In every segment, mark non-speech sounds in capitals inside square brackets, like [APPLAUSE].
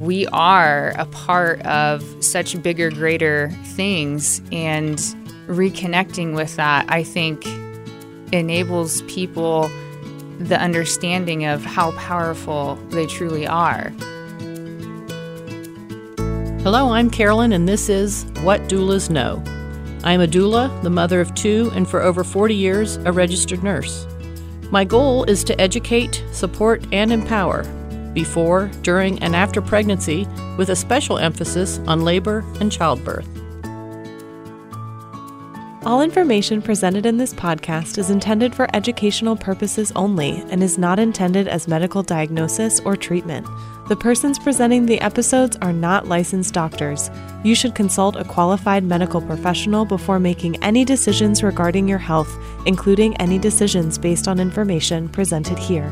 we are a part of such bigger, greater things. And reconnecting with that, I think, enables people the understanding of how powerful they truly are. Hello, I'm Carolyn, and this is What Doulas Know. I am a doula, the mother of two, and for over 40 years, a registered nurse. My goal is to educate, support, and empower before, during, and after pregnancy, with a special emphasis on labor and childbirth. All information presented in this podcast is intended for educational purposes only and is not intended as medical diagnosis or treatment. The persons presenting the episodes are not licensed doctors. You should consult a qualified medical professional before making any decisions regarding your health, including any decisions based on information presented here.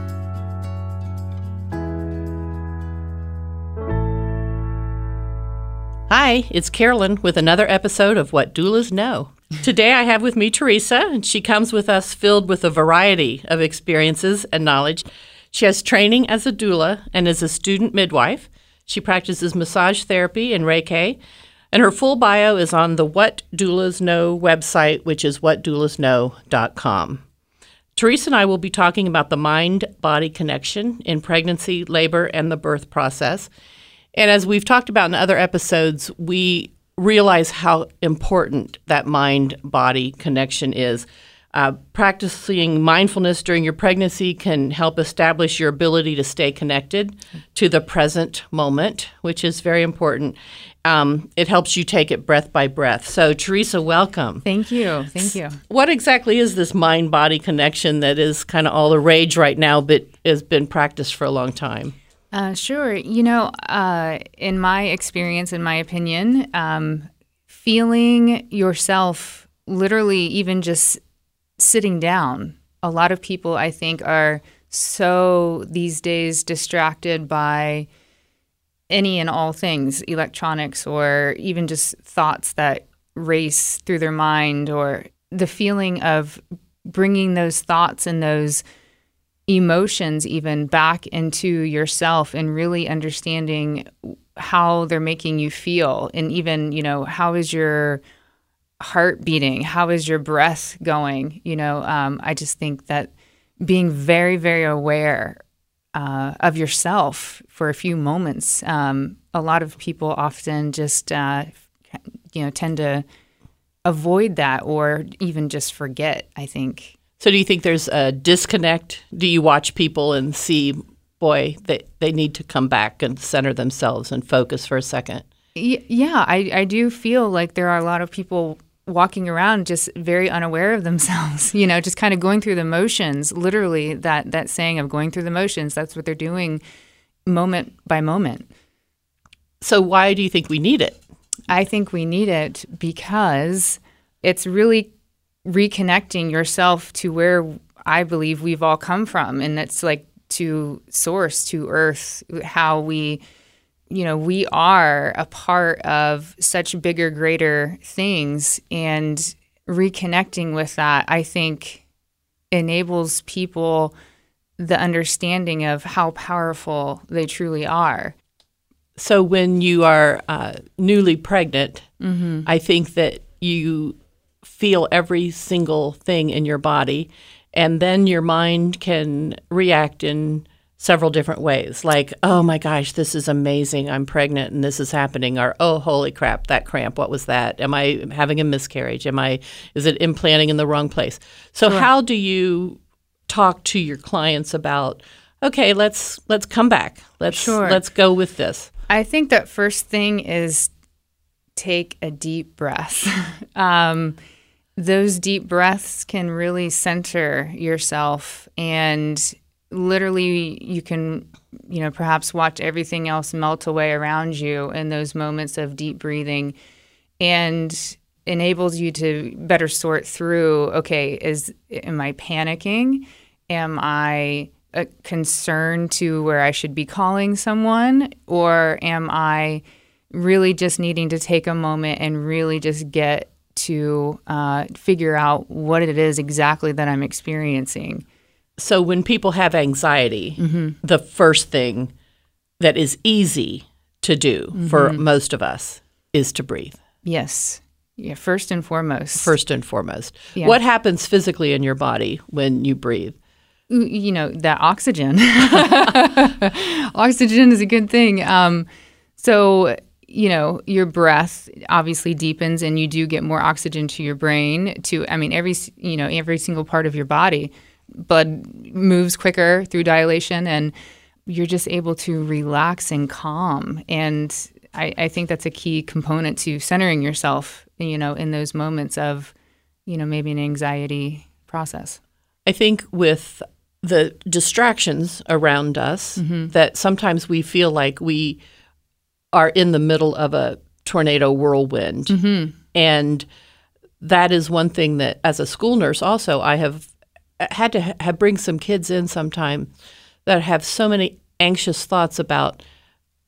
Hi, it's Carolyn with another episode of What Doulas Know. Today I have with me Teresa, and she comes with us filled with a variety of experiences and knowledge. She has training as a doula and is a student midwife. She practices massage therapy and Reiki, and her full bio is on the What Doulas Know website, which is whatdoulasknow.com. Teresa and I will be talking about the mind body connection in pregnancy, labor, and the birth process. And as we've talked about in other episodes, we realize how important that mind body connection is. Uh, practicing mindfulness during your pregnancy can help establish your ability to stay connected to the present moment, which is very important. Um, it helps you take it breath by breath. So, Teresa, welcome. Thank you. Thank you. What exactly is this mind body connection that is kind of all the rage right now, but has been practiced for a long time? Uh, sure. You know, uh, in my experience, in my opinion, um, feeling yourself literally even just sitting down, a lot of people, I think, are so these days distracted by any and all things electronics or even just thoughts that race through their mind or the feeling of bringing those thoughts and those emotions even back into yourself and really understanding how they're making you feel. And even you know how is your heart beating? How is your breath going? You know um, i just think that being very very aware uh, of yourself for a few moments um, a lot of people often just uh, you know tend to avoid that or even just forget i think so, do you think there's a disconnect? Do you watch people and see, boy, they, they need to come back and center themselves and focus for a second? Yeah, I, I do feel like there are a lot of people walking around just very unaware of themselves, [LAUGHS] you know, just kind of going through the motions, literally that, that saying of going through the motions, that's what they're doing moment by moment. So, why do you think we need it? I think we need it because it's really reconnecting yourself to where I believe we've all come from. And it's like to source, to earth, how we, you know, we are a part of such bigger, greater things. And reconnecting with that, I think, enables people the understanding of how powerful they truly are. So when you are uh, newly pregnant, mm-hmm. I think that you feel every single thing in your body, and then your mind can react in several different ways. Like oh my gosh this is amazing i'm pregnant and this is happening or oh holy crap that cramp what was that? Am i having a miscarriage? Am i is it implanting in the wrong place? So sure. how do you talk to your clients about okay let's let's come back let's sure. let's go with this? I think that first thing is take a deep breath. [LAUGHS] Um, those deep breaths can really center yourself and literally you can you know perhaps watch everything else melt away around you in those moments of deep breathing and enables you to better sort through okay is am i panicking? Am i uh, a concern to where i should be calling someone? Or am i really just needing to take a moment and really just get to uh, figure out what it is exactly that I'm experiencing. So, when people have anxiety, mm-hmm. the first thing that is easy to do for most of us is to breathe. Yes. Yeah, first and foremost. First and foremost. Yeah. What happens physically in your body when you breathe? you know that oxygen [LAUGHS] oxygen is a good thing um, so you know your breath obviously deepens and you do get more oxygen to your brain to i mean every you know every single part of your body. Blood moves quicker through dilation and you're just able to relax and calm. And I, I think that's a key component to centering yourself you know in those moments of you know maybe an anxiety process. I think with the distractions around us, mm-hmm. that sometimes we feel like we are in the middle of a tornado whirlwind. Mm-hmm. And that is one thing that, as a school nurse, also, I have had to ha- bring some kids in sometime that have so many anxious thoughts about.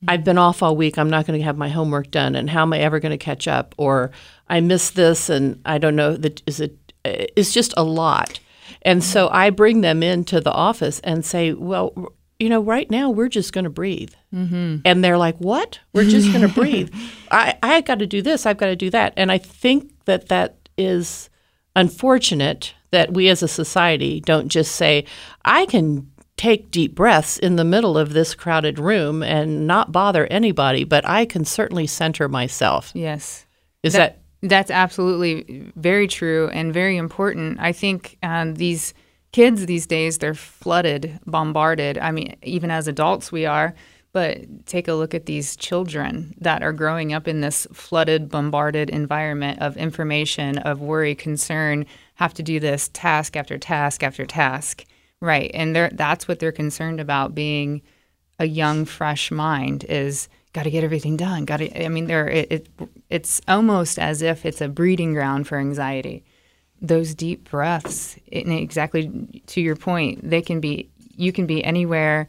I've been off all week. I'm not going to have my homework done, and how am I ever going to catch up? Or I missed this, and I don't know. That is it. Uh, it's just a lot, and so I bring them into the office and say, "Well, you know, right now we're just going to breathe." Mm-hmm. And they're like, "What? We're just going [LAUGHS] to breathe? I I got to do this. I've got to do that." And I think that that is unfortunate that we as a society don't just say, "I can." Take deep breaths in the middle of this crowded room and not bother anybody, but I can certainly center myself. yes Is that, That's absolutely very true and very important. I think um, these kids these days, they're flooded, bombarded. I mean, even as adults, we are. But take a look at these children that are growing up in this flooded, bombarded environment of information, of worry, concern, have to do this task after task after task. Right. And that's what they're concerned about being a young, fresh mind is got to get everything done. Got to. I mean, there. It, it. It's almost as if it's a breeding ground for anxiety. Those deep breaths, exactly to your point, they can be. You can be anywhere,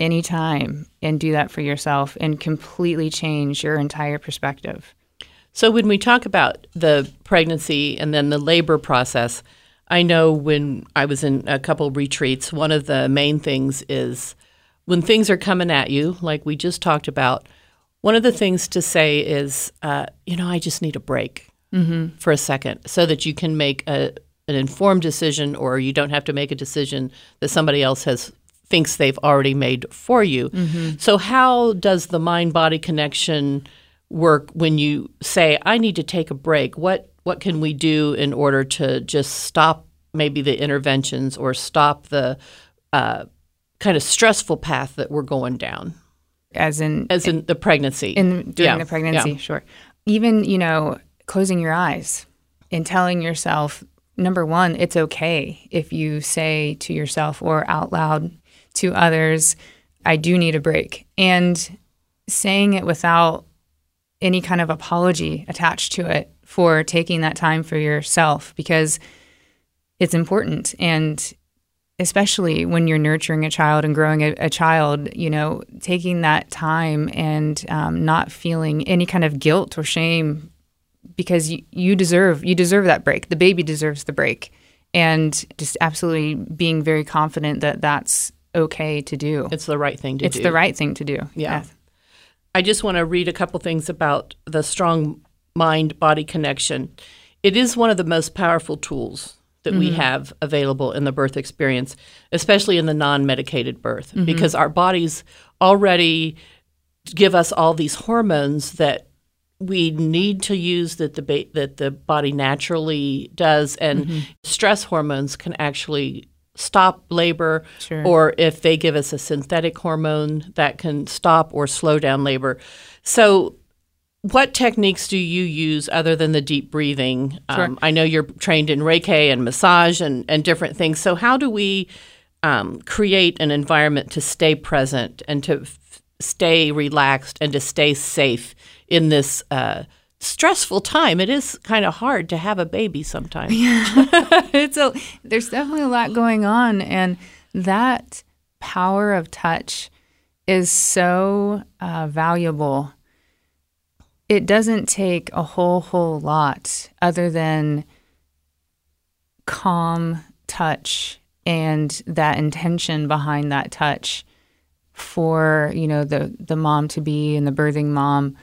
anytime, and do that for yourself, and completely change your entire perspective. So when we talk about the pregnancy and then the labor process, I know when I was in a couple retreats, one of the main things is when things are coming at you, like we just talked about. One of the things to say is, uh, you know, I just need a break for a second, so that you can make a, an informed decision, or you don't have to make a decision that somebody else has thinks they've already made for you. So how does the mind body connection work when you say I need to take a break? What what can we do in order to just stop maybe the interventions or stop the uh, kind of stressful path that we're going down, As in, as in the pregnancy? in during Yeah, the pregnancy, yeah. sure. Even you know, closing your eyes and telling yourself, number one, it's okay if you say to yourself or out loud to others, "I do need a break," and saying it without any kind of apology attached to it for taking that time for yourself because it's important. And especially when you're nurturing a child and growing a, a child, you know, taking that time and um, not feeling any kind of guilt or shame because you, you deserve you deserve that break. The baby deserves the break, and just absolutely being very confident that that's okay to do. it's the right thing to It's do. It's the right thing to do. Yeah. I just want to read a couple things about the strong mind body connection. It is one of the most powerful tools that we mm-hmm. have available in the birth experience, especially in the non medicated birth, mm-hmm. because our bodies already give us all these hormones that we need to use that the ba- that the body naturally does and stress hormones can actually stop labor Sure. or if they give us a synthetic hormone that can stop or slow down labor. So what techniques do you use other than the deep breathing? Um, I know you're trained in Reiki and massage and, and different things. So, how do we um, create an environment to stay present and to f- stay relaxed and to stay safe in this uh, stressful time? It is kind of hard to have a baby sometimes. Yeah. [LAUGHS] it's a there's definitely a lot going on and that power of touch is so uh, valuable it doesn't take a whole whole lot other than calm touch and that intention behind that touch for you know the the mom to be and the birthing mom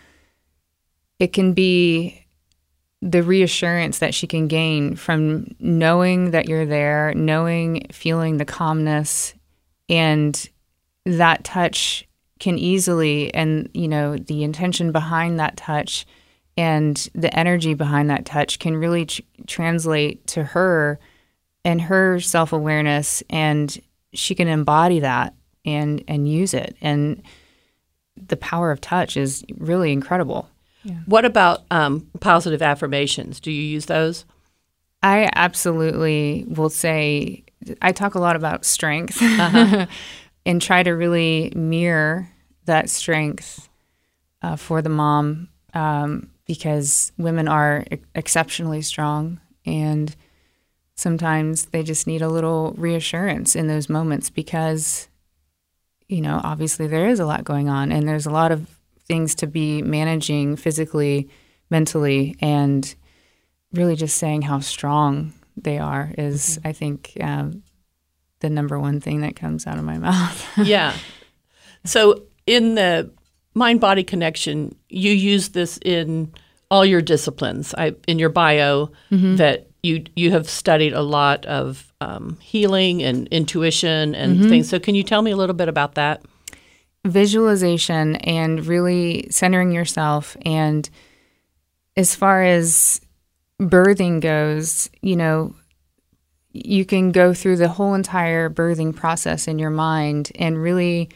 it can be the reassurance that she can gain from knowing that you're there knowing feeling the calmness and that touch can easily and you know the intention behind that touch and the energy behind that touch can really tr- translate to her and her self-awareness and she can embody that and and use it and the power of touch is really incredible What about um, positive affirmations? Do you use those? I absolutely will say I talk a lot about strength [LAUGHS] and try to really mirror that strength uh, for the mom um, because women are e- exceptionally strong and sometimes they just need a little reassurance in those moments because you know obviously there is a lot going on and there's a lot of things to be managing physically mentally and really just saying how strong they are is i think um, the number one thing that comes out of my [LAUGHS] mouth yeah. So in the mind body connection, you use this in all your disciplines. I in your bio that you you have studied a lot of um, healing and intuition and things. So can you tell me a little bit about that? visualization and really centering yourself and as far as birthing goes you know you can go through the whole entire birthing process in your mind and really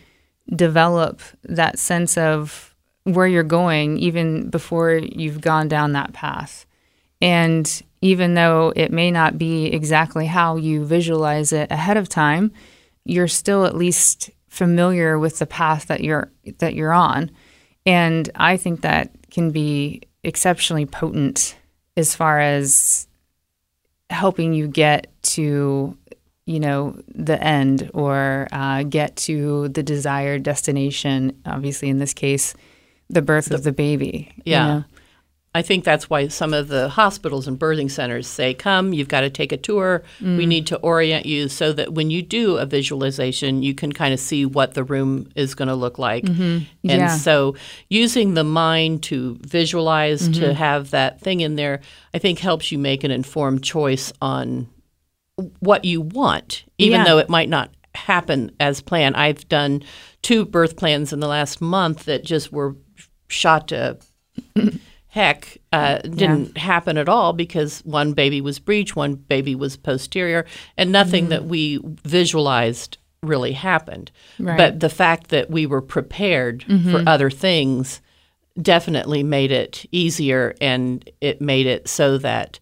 develop that sense of where you're going even before you've gone down that path and even though it may not be exactly how you visualize it ahead of time you're still at least familiar with the path that you're that you're on and i think that can be exceptionally potent as far as helping you get to you know the end or uh, get to the desired destination obviously in this case the birth of the baby you Yeah. know? I think that's why some of the hospitals and birthing centers say, come, you've got to take a tour. We mm. need to orient you so that when you do a visualization, you can kind of see what the room is going to look like. Mm-hmm. And Yeah. so using the mind to visualize, to mm-hmm. have that thing in there, I think helps you make an informed choice on what you want, even Yeah. though it might not happen as planned. I've done two birth plans in the last month that just were shot to heck. Uh, didn't happen at all because one baby was breech, one baby was posterior, and nothing that we visualized really happened. Right. But the fact that we were prepared for other things definitely made it easier and it made it so that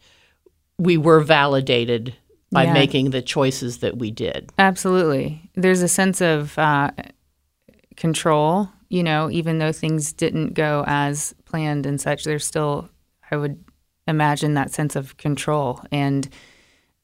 we were validated by Yeah. making the choices that we did. Absolutely. There's a sense of uh, control, you know, even though things didn't go as planned and such, there's still, I would imagine, that sense of control. And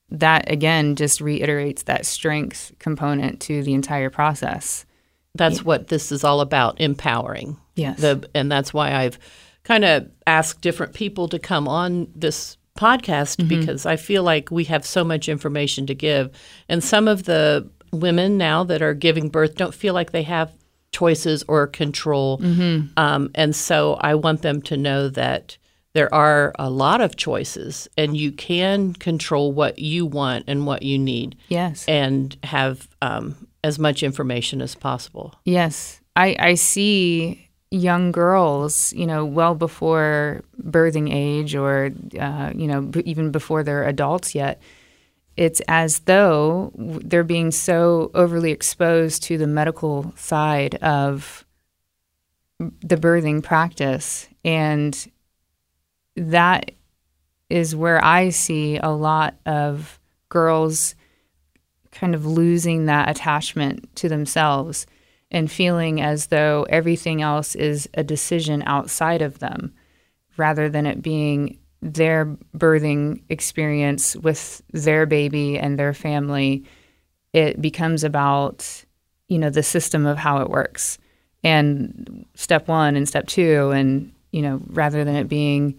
that, again, just reiterates that strength component to the entire process. That's what this is all about, empowering. Yes. The and that's why I've kind of asked different people to come on this podcast mm-hmm. because I feel like we have so much information to give, and some of the women now that are giving birth don't feel like they have choices or control, um, and so I want them to know that. There are a lot of choices, and you can control what you want and what you need, Yes. and have um, as much information as possible. Yes, I, I see young girls, you know, well before birthing age or, uh, you know, b- even before they're adults yet. It's as though they're being so overly exposed to the medical side of the birthing practice. And that is where I see a lot of girls kind of losing that attachment to themselves and feeling as though everything else is a decision outside of them rather than it being their birthing experience with their baby and their family it becomes about you know the system of how it works and step 1 and step 2 and you know rather than it being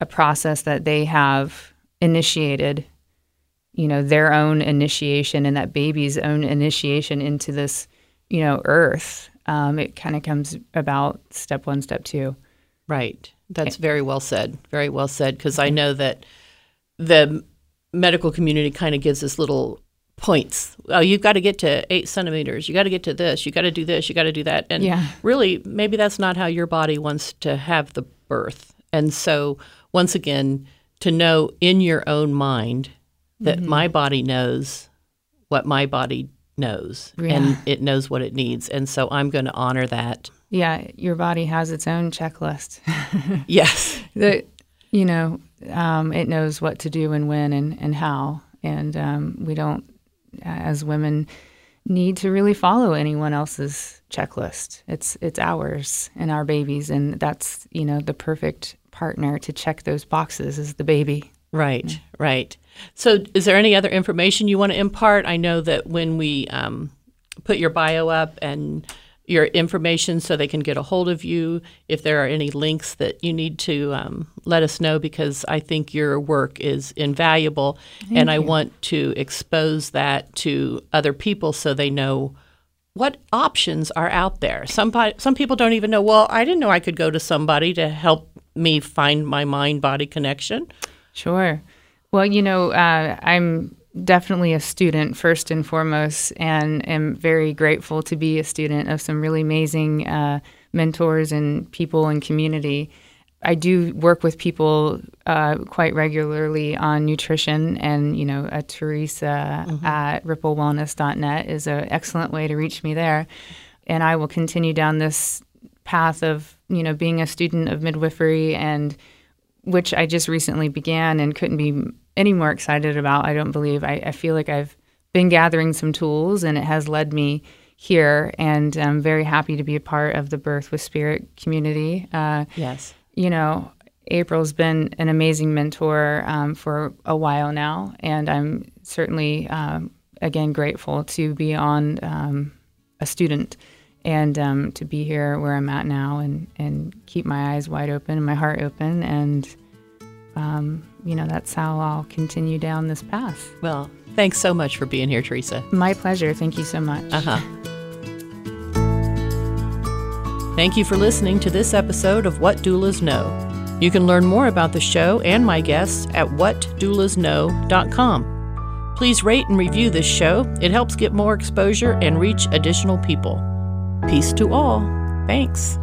a process that they have initiated you know their own initiation and that baby's own initiation into this you know, earth. Um, it kind of comes about step one, step two. Right. That's very well said. Very well said. Because I know that the medical community kind of gives us little points. Oh, you've got to get to eight centimeters. You got to get to this. You got to do this. You got to do that. And Yeah. really, maybe that's not how your body wants to have the birth. And so, once again, to know in your own mind that Mm-hmm. my body knows what my body knows Yeah. and it knows what it needs. And so, I'm going to honor that. Yeah, your body has its own checklist. [LAUGHS] Yes. that you know um, it knows what to do and when and, and how and um, we don't as women need to really follow anyone else's checklist it's it's ours and our babies and that's you know the perfect partner to check those boxes is the baby Right, right. So, is there any other information you want to impart? I know that when we um, put your bio up and your information so they can get a hold of you, if there are any links that you need to um, let us know, because I think your work is invaluable and I want to expose that to other people so they know what options are out there. Some, some people don't even know, well, I didn't know I could go to somebody to help me find my mind body connection. Sure. Well, you know, uh, I'm definitely a student first and foremost, and am very grateful to be a student of some really amazing uh, mentors and people and community. I do work with people uh, quite regularly on nutrition, and you know, uh, Teresa at ripplewellness.net is an excellent way to reach me there. And I will continue down this path of you know being a student of midwifery and which I just recently began and couldn't be any more excited about. I don't believe. I, I feel like I've been gathering some tools and it has led me here. And I'm very happy to be a part of the Birth with Spirit community. Uh, Yes. you know, April's been an amazing mentor um, for a while now. And I'm certainly, um, again, grateful to be on um, a student and um, to be here where I'm at now and, and keep my eyes wide open and my heart open. And, um, you know, that's how I'll continue down this path. Well, thanks so much for being here, Teresa. My pleasure. Thank you so much. Uh huh. Thank you for listening to this episode of What Doulas Know. You can learn more about the show and my guests at whatdoulasknow.com. Please rate and review this show. It helps get more exposure and reach additional people. Peace to all. Thanks.